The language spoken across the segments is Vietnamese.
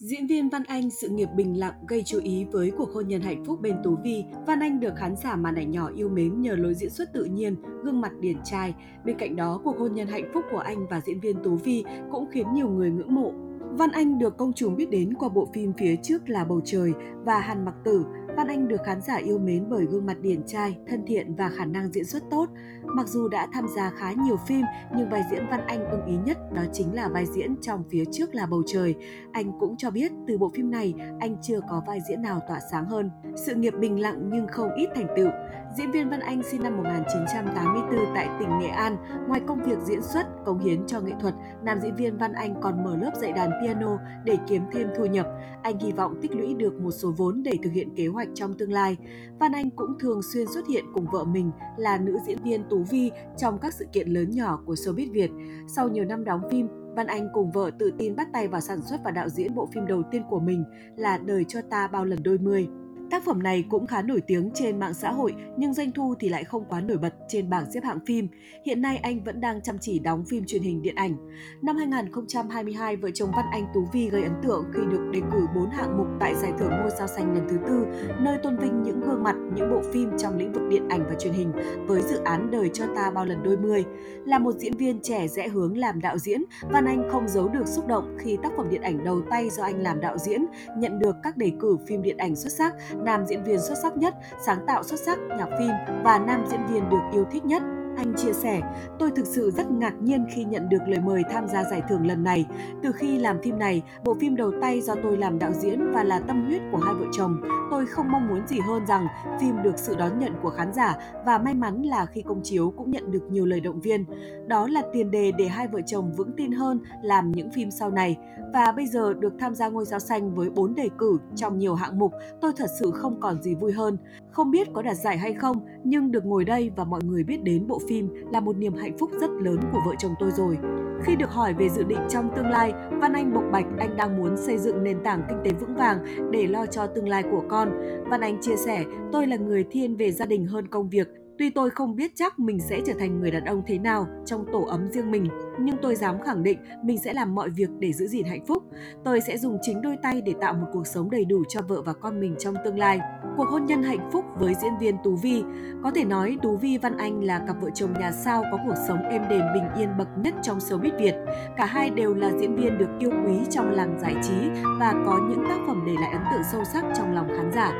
Diễn viên Văn Anh sự nghiệp bình lặng gây chú ý với cuộc hôn nhân hạnh phúc bên Tú Vi. Văn Anh được khán giả màn ảnh nhỏ yêu mến nhờ lối diễn xuất tự nhiên, gương mặt điển trai. Bên cạnh đó, cuộc hôn nhân hạnh phúc của anh và diễn viên Tú Vi cũng khiến nhiều người ngưỡng mộ. Văn Anh được công chúng biết đến qua bộ phim phía trước là Bầu Trời và Hàn Mặc Tử, Văn Anh được khán giả yêu mến bởi gương mặt điển trai, thân thiện và khả năng diễn xuất tốt. Mặc dù đã tham gia khá nhiều phim, nhưng vai diễn Văn Anh ưng ý nhất đó chính là vai diễn trong phía trước là bầu trời. Anh cũng cho biết từ bộ phim này, anh chưa có vai diễn nào tỏa sáng hơn. Sự nghiệp bình lặng nhưng không ít thành tựu. Diễn viên Văn Anh sinh năm 1984 tại tỉnh Nghệ An. Ngoài công việc diễn xuất, cống hiến cho nghệ thuật, nam diễn viên Văn Anh còn mở lớp dạy đàn piano để kiếm thêm thu nhập. Anh hy vọng tích lũy được một số vốn để thực hiện kế hoạch trong tương lai. Văn Anh cũng thường xuyên xuất hiện cùng vợ mình là nữ diễn viên Tú Vi trong các sự kiện lớn nhỏ của showbiz Việt. Sau nhiều năm đóng phim, Văn Anh cùng vợ tự tin bắt tay vào sản xuất và đạo diễn bộ phim đầu tiên của mình là Đời cho ta bao lần đôi mươi. Tác phẩm này cũng khá nổi tiếng trên mạng xã hội nhưng doanh thu thì lại không quá nổi bật trên bảng xếp hạng phim. Hiện nay anh vẫn đang chăm chỉ đóng phim truyền hình điện ảnh. Năm 2022, vợ chồng Văn Anh Tú Vi gây ấn tượng khi được đề cử 4 hạng mục tại giải thưởng ngôi sao xanh lần thứ tư, nơi tôn vinh những gương mặt, những bộ phim trong lĩnh vực điện ảnh và truyền hình với dự án Đời cho ta bao lần đôi mươi. Là một diễn viên trẻ rẽ hướng làm đạo diễn, Văn Anh không giấu được xúc động khi tác phẩm điện ảnh đầu tay do anh làm đạo diễn nhận được các đề cử phim điện ảnh xuất sắc nam diễn viên xuất sắc nhất, sáng tạo xuất sắc, nhạc phim và nam diễn viên được yêu thích nhất anh chia sẻ, tôi thực sự rất ngạc nhiên khi nhận được lời mời tham gia giải thưởng lần này. Từ khi làm phim này, bộ phim đầu tay do tôi làm đạo diễn và là tâm huyết của hai vợ chồng, tôi không mong muốn gì hơn rằng phim được sự đón nhận của khán giả và may mắn là khi công chiếu cũng nhận được nhiều lời động viên. Đó là tiền đề để hai vợ chồng vững tin hơn làm những phim sau này. Và bây giờ được tham gia ngôi sao xanh với 4 đề cử trong nhiều hạng mục, tôi thật sự không còn gì vui hơn. Không biết có đạt giải hay không, nhưng được ngồi đây và mọi người biết đến bộ phim là một niềm hạnh phúc rất lớn của vợ chồng tôi rồi. Khi được hỏi về dự định trong tương lai, Văn Anh bộc bạch anh đang muốn xây dựng nền tảng kinh tế vững vàng để lo cho tương lai của con. Văn Anh chia sẻ, tôi là người thiên về gia đình hơn công việc, Tuy tôi không biết chắc mình sẽ trở thành người đàn ông thế nào trong tổ ấm riêng mình, nhưng tôi dám khẳng định mình sẽ làm mọi việc để giữ gìn hạnh phúc. Tôi sẽ dùng chính đôi tay để tạo một cuộc sống đầy đủ cho vợ và con mình trong tương lai. Cuộc hôn nhân hạnh phúc với diễn viên Tú Vi. Có thể nói Tú Vi Văn Anh là cặp vợ chồng nhà sao có cuộc sống êm đềm bình yên bậc nhất trong showbiz Việt. Cả hai đều là diễn viên được yêu quý trong làng giải trí và có những tác phẩm để lại ấn tượng sâu sắc trong lòng khán giả.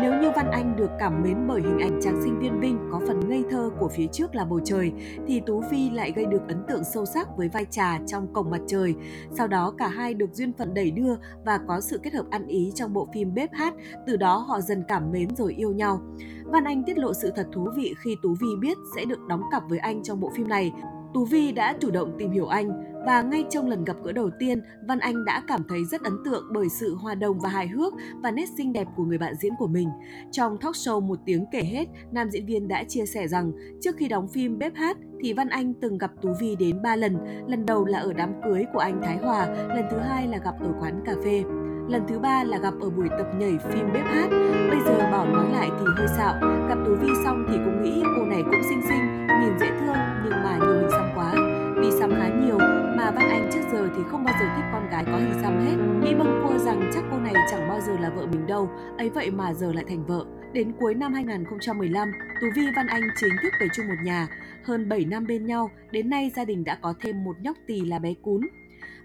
Nếu như Văn Anh được cảm mến bởi hình ảnh chàng sinh viên Vinh có phần ngây thơ của phía trước là bầu trời, thì Tú vi lại gây được ấn tượng sâu sắc với vai trà trong cổng mặt trời. Sau đó cả hai được duyên phận đẩy đưa và có sự kết hợp ăn ý trong bộ phim Bếp Hát, từ đó họ dần cảm cảm mến rồi yêu nhau. Văn Anh tiết lộ sự thật thú vị khi Tú Vi biết sẽ được đóng cặp với anh trong bộ phim này. Tú Vi đã chủ động tìm hiểu anh và ngay trong lần gặp gỡ đầu tiên, Văn Anh đã cảm thấy rất ấn tượng bởi sự hòa đồng và hài hước và nét xinh đẹp của người bạn diễn của mình. Trong talk show Một tiếng kể hết, nam diễn viên đã chia sẻ rằng trước khi đóng phim Bếp Hát thì Văn Anh từng gặp Tú Vi đến 3 lần. Lần đầu là ở đám cưới của anh Thái Hòa, lần thứ hai là gặp ở quán cà phê. Lần thứ ba là gặp ở buổi tập nhảy phim bếp hát. Bây giờ bảo nói lại thì hơi xạo. Gặp Tú Vi xong thì cũng nghĩ cô này cũng xinh xinh, nhìn dễ thương nhưng mà nhiều hình xăm quá. Đi xăm khá nhiều mà Văn Anh trước giờ thì không bao giờ thích con gái có hình xăm hết. Nghĩ bâng cua rằng chắc cô này chẳng bao giờ là vợ mình đâu, ấy vậy mà giờ lại thành vợ. Đến cuối năm 2015, Tú Vi Văn Anh chính thức về chung một nhà. Hơn 7 năm bên nhau, đến nay gia đình đã có thêm một nhóc tỳ là bé Cún.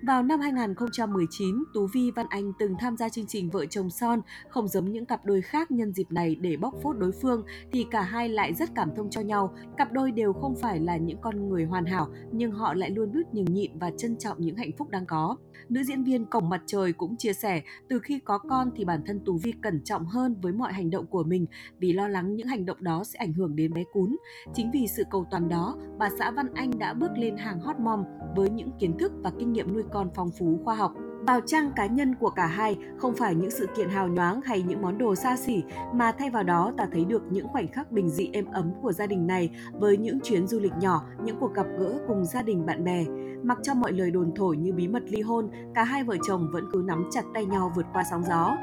Vào năm 2019, Tú Vi Văn Anh từng tham gia chương trình Vợ chồng son, không giống những cặp đôi khác nhân dịp này để bóc phốt đối phương thì cả hai lại rất cảm thông cho nhau. Cặp đôi đều không phải là những con người hoàn hảo nhưng họ lại luôn biết nhường nhịn và trân trọng những hạnh phúc đang có. Nữ diễn viên Cổng Mặt Trời cũng chia sẻ, từ khi có con thì bản thân Tú Vi cẩn trọng hơn với mọi hành động của mình vì lo lắng những hành động đó sẽ ảnh hưởng đến bé cún. Chính vì sự cầu toàn đó, bà xã Văn Anh đã bước lên hàng hot mom với những kiến thức và kinh nghiệm nuôi con phong phú khoa học. Vào trang cá nhân của cả hai không phải những sự kiện hào nhoáng hay những món đồ xa xỉ mà thay vào đó ta thấy được những khoảnh khắc bình dị êm ấm của gia đình này với những chuyến du lịch nhỏ, những cuộc gặp gỡ cùng gia đình bạn bè. Mặc cho mọi lời đồn thổi như bí mật ly hôn, cả hai vợ chồng vẫn cứ nắm chặt tay nhau vượt qua sóng gió.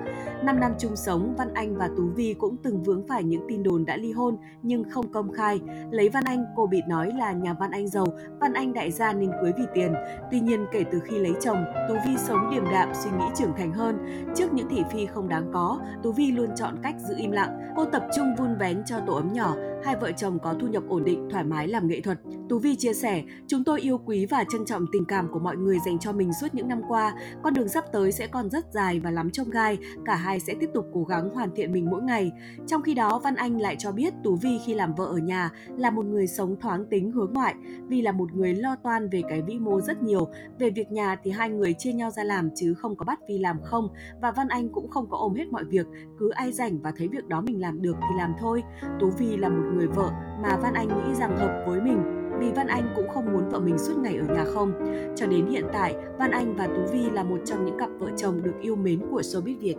Năm năm chung sống, Văn Anh và Tú Vi cũng từng vướng phải những tin đồn đã ly hôn nhưng không công khai. Lấy Văn Anh, cô bị nói là nhà Văn Anh giàu, Văn Anh đại gia nên cưới vì tiền. Tuy nhiên kể từ khi lấy chồng, Tú Vi sống điềm đạm, suy nghĩ trưởng thành hơn. Trước những thị phi không đáng có, Tú Vi luôn chọn cách giữ im lặng. Cô tập trung vun vén cho tổ ấm nhỏ, hai vợ chồng có thu nhập ổn định, thoải mái làm nghệ thuật. Tú Vi chia sẻ, chúng tôi yêu quý và trân trọng tình cảm của mọi người dành cho mình suốt những năm qua. Con đường sắp tới sẽ còn rất dài và lắm trông gai, cả hai sẽ tiếp tục cố gắng hoàn thiện mình mỗi ngày. Trong khi đó, Văn Anh lại cho biết Tú Vi khi làm vợ ở nhà là một người sống thoáng tính hướng ngoại, vì là một người lo toan về cái vĩ mô rất nhiều. Về việc nhà thì hai người chia nhau ra làm chứ không có bắt Vi làm không và Văn Anh cũng không có ôm hết mọi việc, cứ ai rảnh và thấy việc đó mình làm được thì làm thôi. Tú Vi là một người vợ mà Văn Anh nghĩ rằng hợp với mình vì Văn Anh cũng không muốn vợ mình suốt ngày ở nhà không. Cho đến hiện tại, Văn Anh và Tú Vi là một trong những cặp vợ chồng được yêu mến của showbiz Việt.